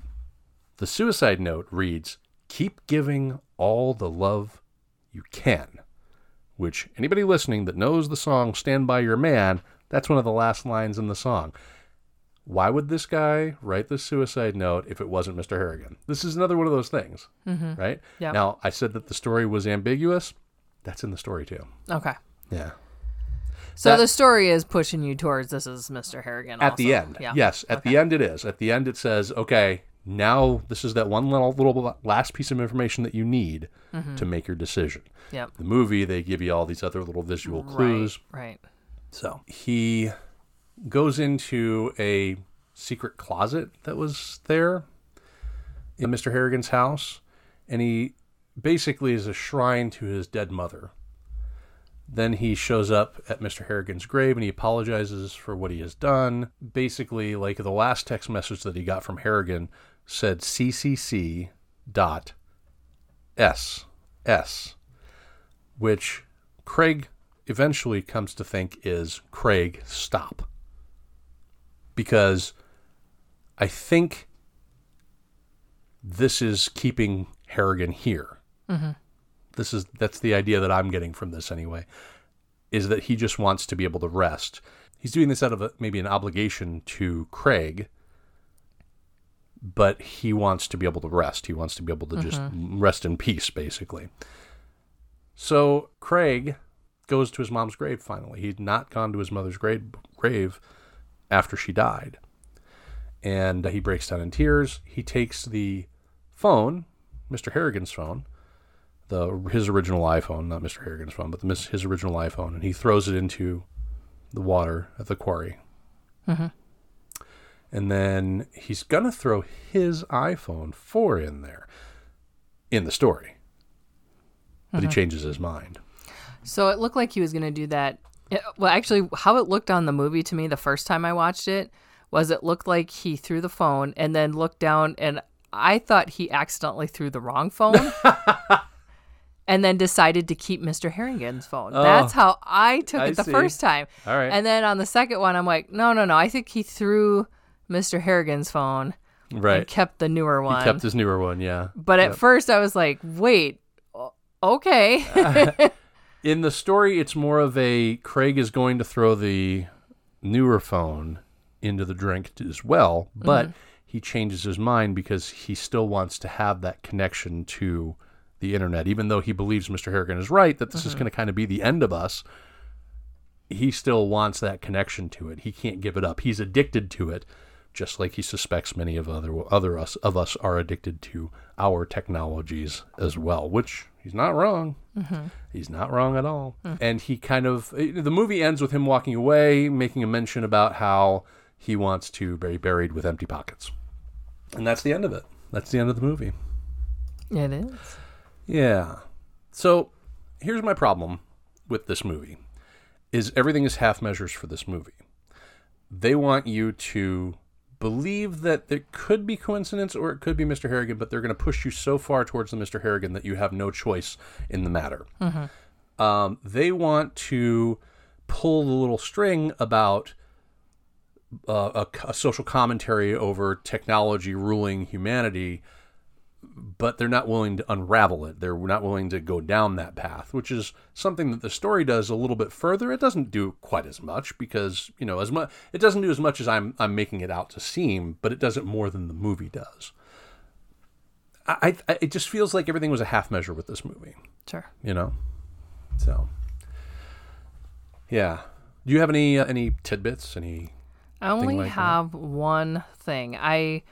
The suicide note reads, Keep giving all the love you can. Which, anybody listening that knows the song Stand By Your Man, that's one of the last lines in the song. Why would this guy write the suicide note if it wasn't Mr. Harrigan? This is another one of those things, mm-hmm. right? Yep. Now, I said that the story was ambiguous. That's in the story, too. Okay. Yeah. So That- the story is pushing you towards this is Mr. Harrigan. At the end. Yeah. Yes, at the end it is. At the end it says, okay, now this is that one little, little last piece of information that you need Mm-hmm. to make your decision. Yep. The movie, they give you all these other little visual clues. Right. Right. So he goes into a secret closet that was there in Mr. Harrigan's house, and he basically is a shrine to his dead mother. Then he shows up at Mr. Harrigan's grave and he apologizes for what he has done. Basically, like the last text message that he got from Harrigan said CCC dot S S, which Craig eventually comes to think is Craig stop. Because I think this is keeping Harrigan here. Mm-hmm. This is that's the idea that I'm getting from this anyway, is that he just wants to be able to rest. He's doing this out of a, maybe an obligation to Craig, but he wants to be able to rest. He wants to be able to just mm-hmm. rest in peace, basically. So Craig goes to his mom's grave finally. He'd not gone to his mother's grave, grave after she died. And he breaks down in tears. He takes the phone, Mr. Harrigan's phone, the his original iPhone, not Mr. Harrigan's phone, but the, his original iPhone, and he throws it into the water at the quarry. Mm-hmm. And then he's gonna throw his iPhone four in there in the story, but he mm-hmm. changes his mind. So it looked like he was going to do that. It- well, actually, how it looked on the movie to me the first time I watched it was it looked like he threw the phone and then looked down, and I thought he accidentally threw the wrong phone. (laughs) And then decided to keep Mr. Harrigan's phone. Oh, That's how I took Oh. I it the see. first time. All right. And then on the second one, I'm like, no, no, no. I think he threw Mr. Harrigan's phone right. and kept the newer one. He Kept his newer one, yeah. But at first, I was like, wait, okay. (laughs) (laughs) In the story, it's more of a Craig is going to throw the newer phone into the drink as well, but mm-hmm. he changes his mind because he still wants to have that connection to the internet. Even though he believes Mr. Harrigan is right that this is mm-hmm. going to kind of be the end of us, he still wants that connection to it. He can't give it up. He's addicted to it, just like he suspects many of other other us of us are addicted to our technologies as well. Which he's not wrong. Mm-hmm. He's not wrong at all. Mm. And he kind of eh, the movie ends with him walking away, making a mention about how he wants to be buried with empty pockets, and that's the end of it. That's the end of the movie. it is. Yeah. So here's my problem with this movie is everything is half measures for this movie. They want you to believe that there could be coincidence or it could be Mr. Harrigan, but they're going to push you so far towards the Mr. Harrigan that you have no choice in the matter. Um, they want to pull the little string about uh, a, a social commentary over technology ruling humanity but they're not willing to unravel it. They're not willing to go down that path, which is something that the story does a little bit further. It doesn't do quite as much because you know as much it doesn't do as much as I'm I'm making it out to seem, but it does it more than the movie does. I, I it just feels like everything was a half measure with this movie, Sure. you know. So, yeah. Do you have any uh, any tidbits? Any I only like that. have one thing. I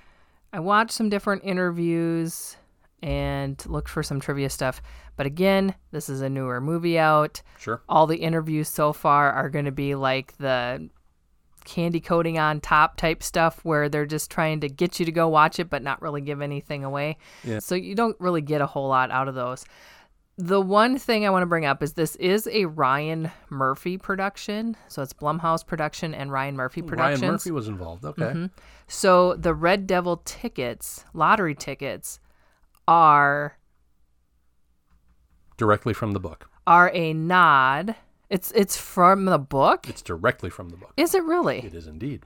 I watched some different interviews and looked for some trivia stuff. But again, this is a newer movie out. sure? All the interviews so far are going to be like the candy coating on top type stuff where they're just trying to get you to go watch it but not really give anything away. Yeah. So you don't really get a whole lot out of those. The one thing I want to bring up is this is a Ryan Murphy production. So it's Blumhouse production and Ryan Murphy production. Ryan Murphy was involved. Okay. Mm-hmm. So the Red Devil tickets, lottery tickets, are Directly from the book. are a nod. It's it's from the book. It's directly from the book. Is it really? It is indeed.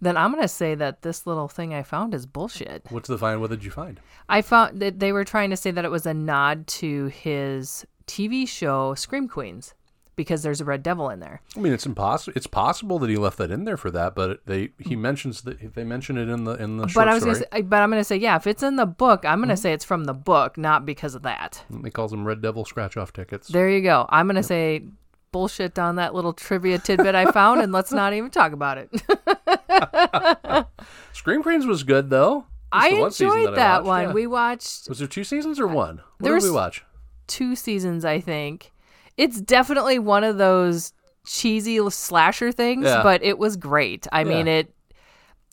Then I'm gonna say that this little thing I found is bullshit. What's the find? What did you find? I found that they were trying to say that it was a nod to his TV show Scream Queens because there's a red devil in there. I mean, it's impossible. It's possible that he left that in there for that, but they he mm. mentions that they mention it in the in the But I was story. gonna say, but I'm gonna say yeah, if it's in the book, I'm gonna mm-hmm. say it's from the book, not because of that. He calls them Red Devil scratch off tickets. There you go. I'm gonna say bullshit on that little trivia tidbit I found, and let's not even talk about it. (laughs) Scream Queens was good though. I the one season enjoyed I that watched, one. yeah. We watched was there two seasons or one? What There did we watch? two seasons, I think. It's definitely one of those cheesy slasher things, Yeah. but it was great. I mean, it.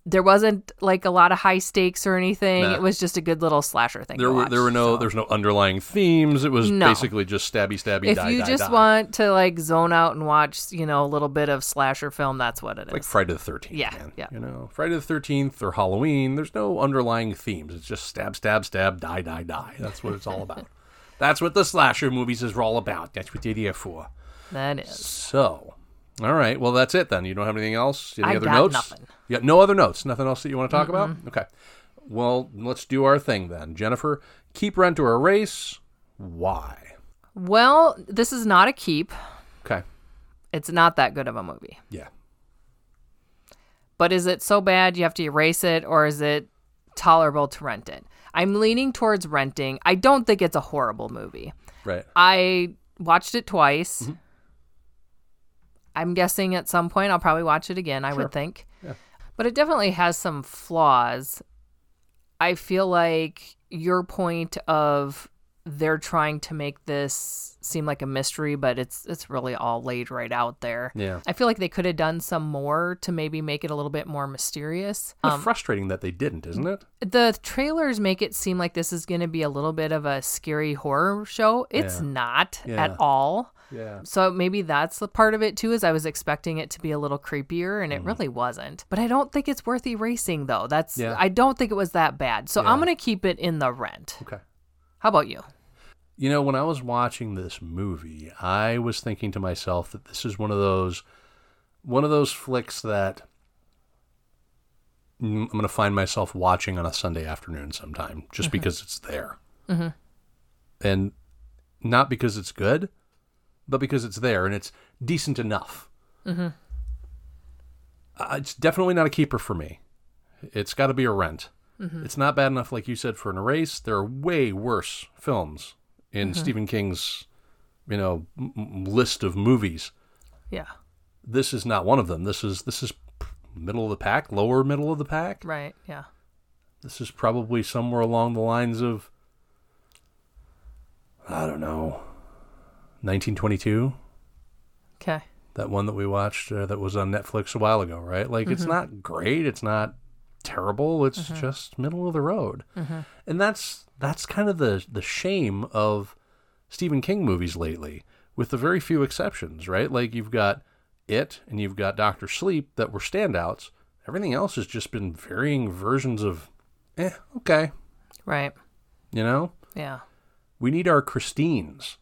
There wasn't like a lot of high stakes or anything. Nah. It was just a good little slasher thing. There were watch, there were no so. there was no underlying themes. It was No. basically just stabby stabby. If die, If you die, just die. want to like zone out and watch, you know, a little bit of slasher film, that's what it is. like Friday the Thirteenth. Yeah, man. yeah. You know, Friday the Thirteenth or Halloween. There's no underlying themes. It's just stab, stab, stab, die, die, die. That's what it's all about. (laughs) That's what the slasher movies is all about. That's what they're there for. that is. So, all right. Well, that's it then. You don't have anything else? Any I other got notes? nothing. Got no other notes? Nothing else that you want to talk about? Okay. Well, let's do our thing then. Jennifer, keep rent or erase. Why? Well, this is not a keep. Okay. It's not that good of a movie. Yeah. But is it so bad you have to erase it, or is it tolerable to rent it? I'm leaning towards renting. I don't think it's a horrible movie. Right. I watched it twice. Mm-hmm. I'm guessing at some point I'll probably watch it again, I would think. But it definitely has some flaws. I feel like your point of they're trying to make this seem like a mystery, but it's it's really all laid right out there. Yeah. I feel like they could have done some more to maybe make it a little bit more mysterious. It's um, frustrating that they didn't, isn't it? The trailers make it seem like this is going to be a little bit of a scary horror show. It's Yeah. not Yeah. at all. Yeah. So maybe that's the part of it too. Is I was expecting it to be a little creepier, and it really wasn't. But I don't think it's worth erasing, though. That's Yeah. I don't think it was that bad. So I'm gonna keep it in the rent. Okay. How about you? You know, when I was watching this movie, I was thinking to myself that this is one of those one of those flicks that mm, I'm going to find myself watching on a Sunday afternoon sometime just because it's there. Mm-hmm. And not because it's good, but because it's there and it's decent enough. Mm-hmm. Uh, it's definitely not a keeper for me. It's got to be a rent. It's not bad enough, like you said, for an erase. There are way worse films in Stephen King's, you know, m- list of movies. Yeah. This is not one of them. This is this is middle of the pack, lower middle of the pack. Right. Yeah. This is probably somewhere along the lines of, I don't know, 1922. Okay. That one that we watched uh, that was on Netflix a while ago, right? Like it's not great, it's not terrible, it's just middle of the road. And that's that's kind of the the shame of Stephen King movies lately, with the very few exceptions, right? Like you've got It and you've got Doctor Sleep that were standouts. Everything else has just been varying versions of, eh, okay, Right. you know. Yeah. We need our Christines.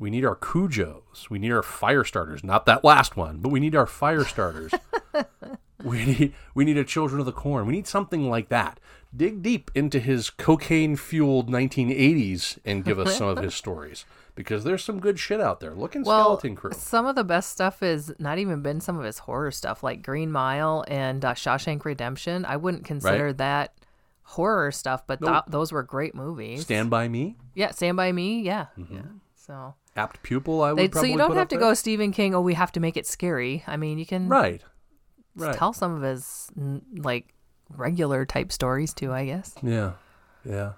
We need our Cujos. We need our Firestarters. Not that last one, but we need our Firestarters. (laughs) we need we need a Children of the Corn. We need something like that. Dig deep into his cocaine fueled 1980s and give us some of his (laughs) stories because there's some good shit out there. Look in Well, Skeleton Crew. some of the best stuff is not even been some of his horror stuff, like Green Mile and uh, Shawshank Redemption. I wouldn't consider that horror stuff, but Nope. th- those were great movies. Stand by Me, yeah, Stand by Me. Yeah. Yeah. So. Apt Pupil. I would They, so probably you don't have to there. go Stephen King. Oh, we have to make it scary. I mean, you can right, right. tell some of his like regular type stories too. I guess. Yeah, yeah.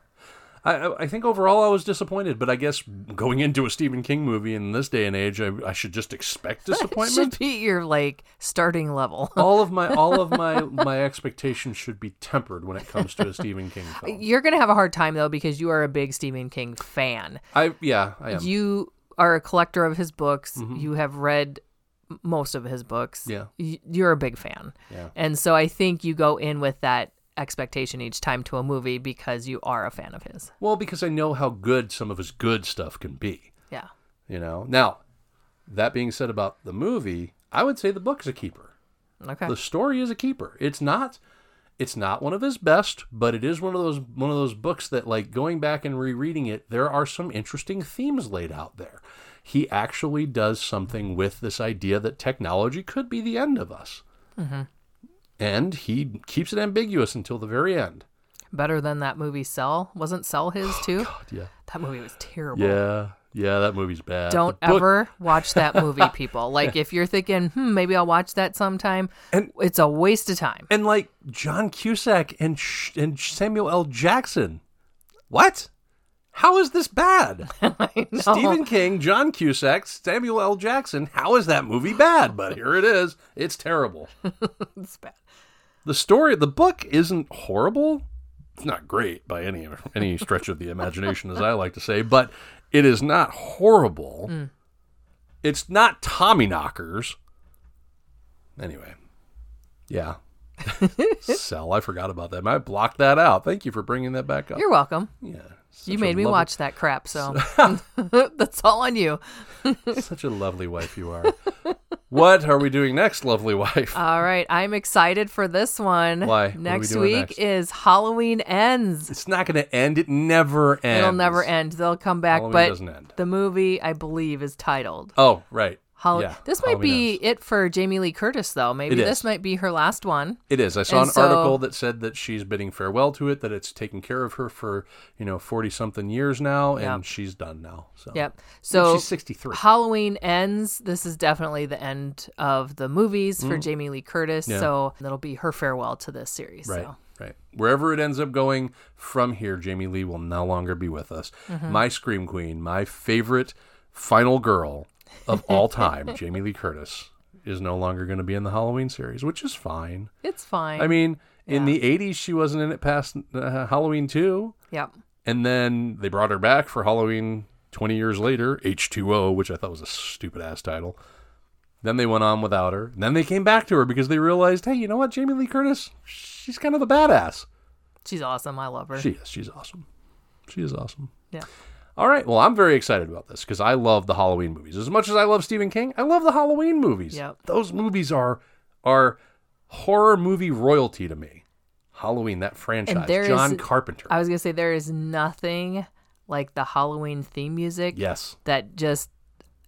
I I- think overall I was disappointed, but I guess going into a Stephen King movie in this day and age, I, I should just expect (laughs) disappointment. Should be your like starting level. (laughs) all of my all of my (laughs) my expectations should be tempered when it comes to a Stephen King film. You're gonna have a hard time though because you are a big Stephen King fan. I yeah, I am. You are a collector of his books. You have read most of his books. Mm-hmm. Yeah. Y- You're a big fan. Yeah. And so I think you go in with that expectation each time to a movie because you are a fan of his. Well, because I know how good some of his good stuff can be. Yeah. You know. Now, that being said about the movie, I would say the book is a keeper. Okay. The story is a keeper. It's not it's not one of his best, but it is one of those one of those books that like going back and rereading it, there are some interesting themes laid out there. He actually does something with this idea that technology could be the end of us. Mm-hmm. And he keeps it ambiguous until the very end. Better than that movie Cell. Wasn't Cell his too? Yeah. That movie was terrible. Yeah. Yeah, that movie's bad. Don't ever watch that movie, (laughs) people. Like, if you're thinking, hmm, maybe I'll watch that sometime, And- it's a waste of time. and like John Cusack and Sh- and Samuel L. Jackson. What? How is this bad? (laughs) Stephen King, John Cusack, Samuel L. Jackson. How is that movie bad? But here it is. It's terrible. (laughs) It's bad. The story, the book isn't horrible. It's not great by any any stretch of the imagination, as I like to say, but it is not horrible. Hmm. It's not Tommyknockers. Anyway, yeah. (laughs) Cell. I forgot about that. I blocked that out. Thank you for bringing that back up. You're welcome. yeah. You made me lovely- watch that crap, so (laughs) (laughs) that's all on you. (laughs) Such a lovely wife you are. what are we doing next, lovely wife? All right, I'm excited for this one. Why? What are we Next week next? is Halloween ends. it's not going to end. It never ends. It'll never end. They'll come back, Halloween but doesn't end. the movie I believe is titled Oh, right. Hall- Yeah, this might be ends. it for Jamie Lee Curtis, though. Maybe this might be her last one. It is. I saw And an so- article that said that she's bidding farewell to it, that it's taken care of her for, you know, 40 something years now, and Yep. she's done now. So Yep. So she's 63. Halloween ends. This is definitely the end of the movies for Jamie Lee Curtis. Mm. Yeah. So it'll be her farewell to this series. Right. So Right. Wherever it ends up going from here, Jamie Lee will no longer be with us. My Scream Queen, my favorite final girl of all time, (laughs) Jamie Lee Curtis, is no longer going to be in the Halloween series, which is fine. It's fine. I mean, in the 80s, she wasn't in it past uh, Halloween 2. yep. And then they brought her back for Halloween 20 years later, H2O, which I thought was a stupid ass title. Then they went on without her. Then they came back to her because they realized, hey, you know what? Jamie Lee Curtis, she's kind of a badass. She's awesome. I love her. She is. She's awesome. She is awesome. yeah. All right. Well, I'm very excited about this because I love the Halloween movies. As much as I love Stephen King, I love the Halloween movies. Yep. Those movies are are horror movie royalty to me. Halloween, that franchise. John is- Carpenter. I was gonna say there is nothing like the Halloween theme music yes. that just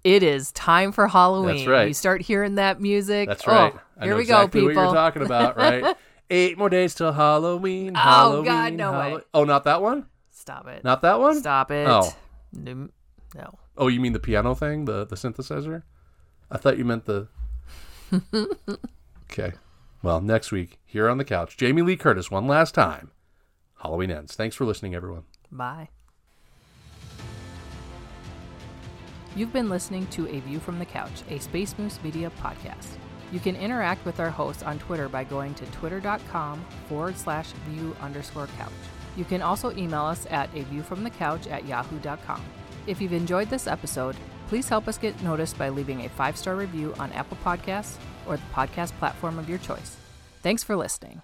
it is time for Halloween. That's right. You start hearing that music. That's oh, right. I here we exactly go, what people. you're talking about, right? (laughs) Eight more days till Halloween. Oh, Halloween, God, no Hallow- way. Oh, not that one? Stop it. Not that one? Stop it. Oh. No. no. Oh, you mean the piano thing, the the synthesizer? I thought you meant the. (laughs) okay. Well, next week here on the couch, Jamie Lee Curtis one last time. Halloween ends. Thanks for listening, everyone. Bye. You've been listening to A View from the Couch, a Space Moose Media podcast. You can interact with our hosts on Twitter by going to twitter.com forward slash view underscore couch. You can also email us at a view from the couch at yahoo.com. If you've enjoyed this episode, please help us get noticed by leaving a five star review on Apple Podcasts or the podcast platform of your choice. Thanks for listening.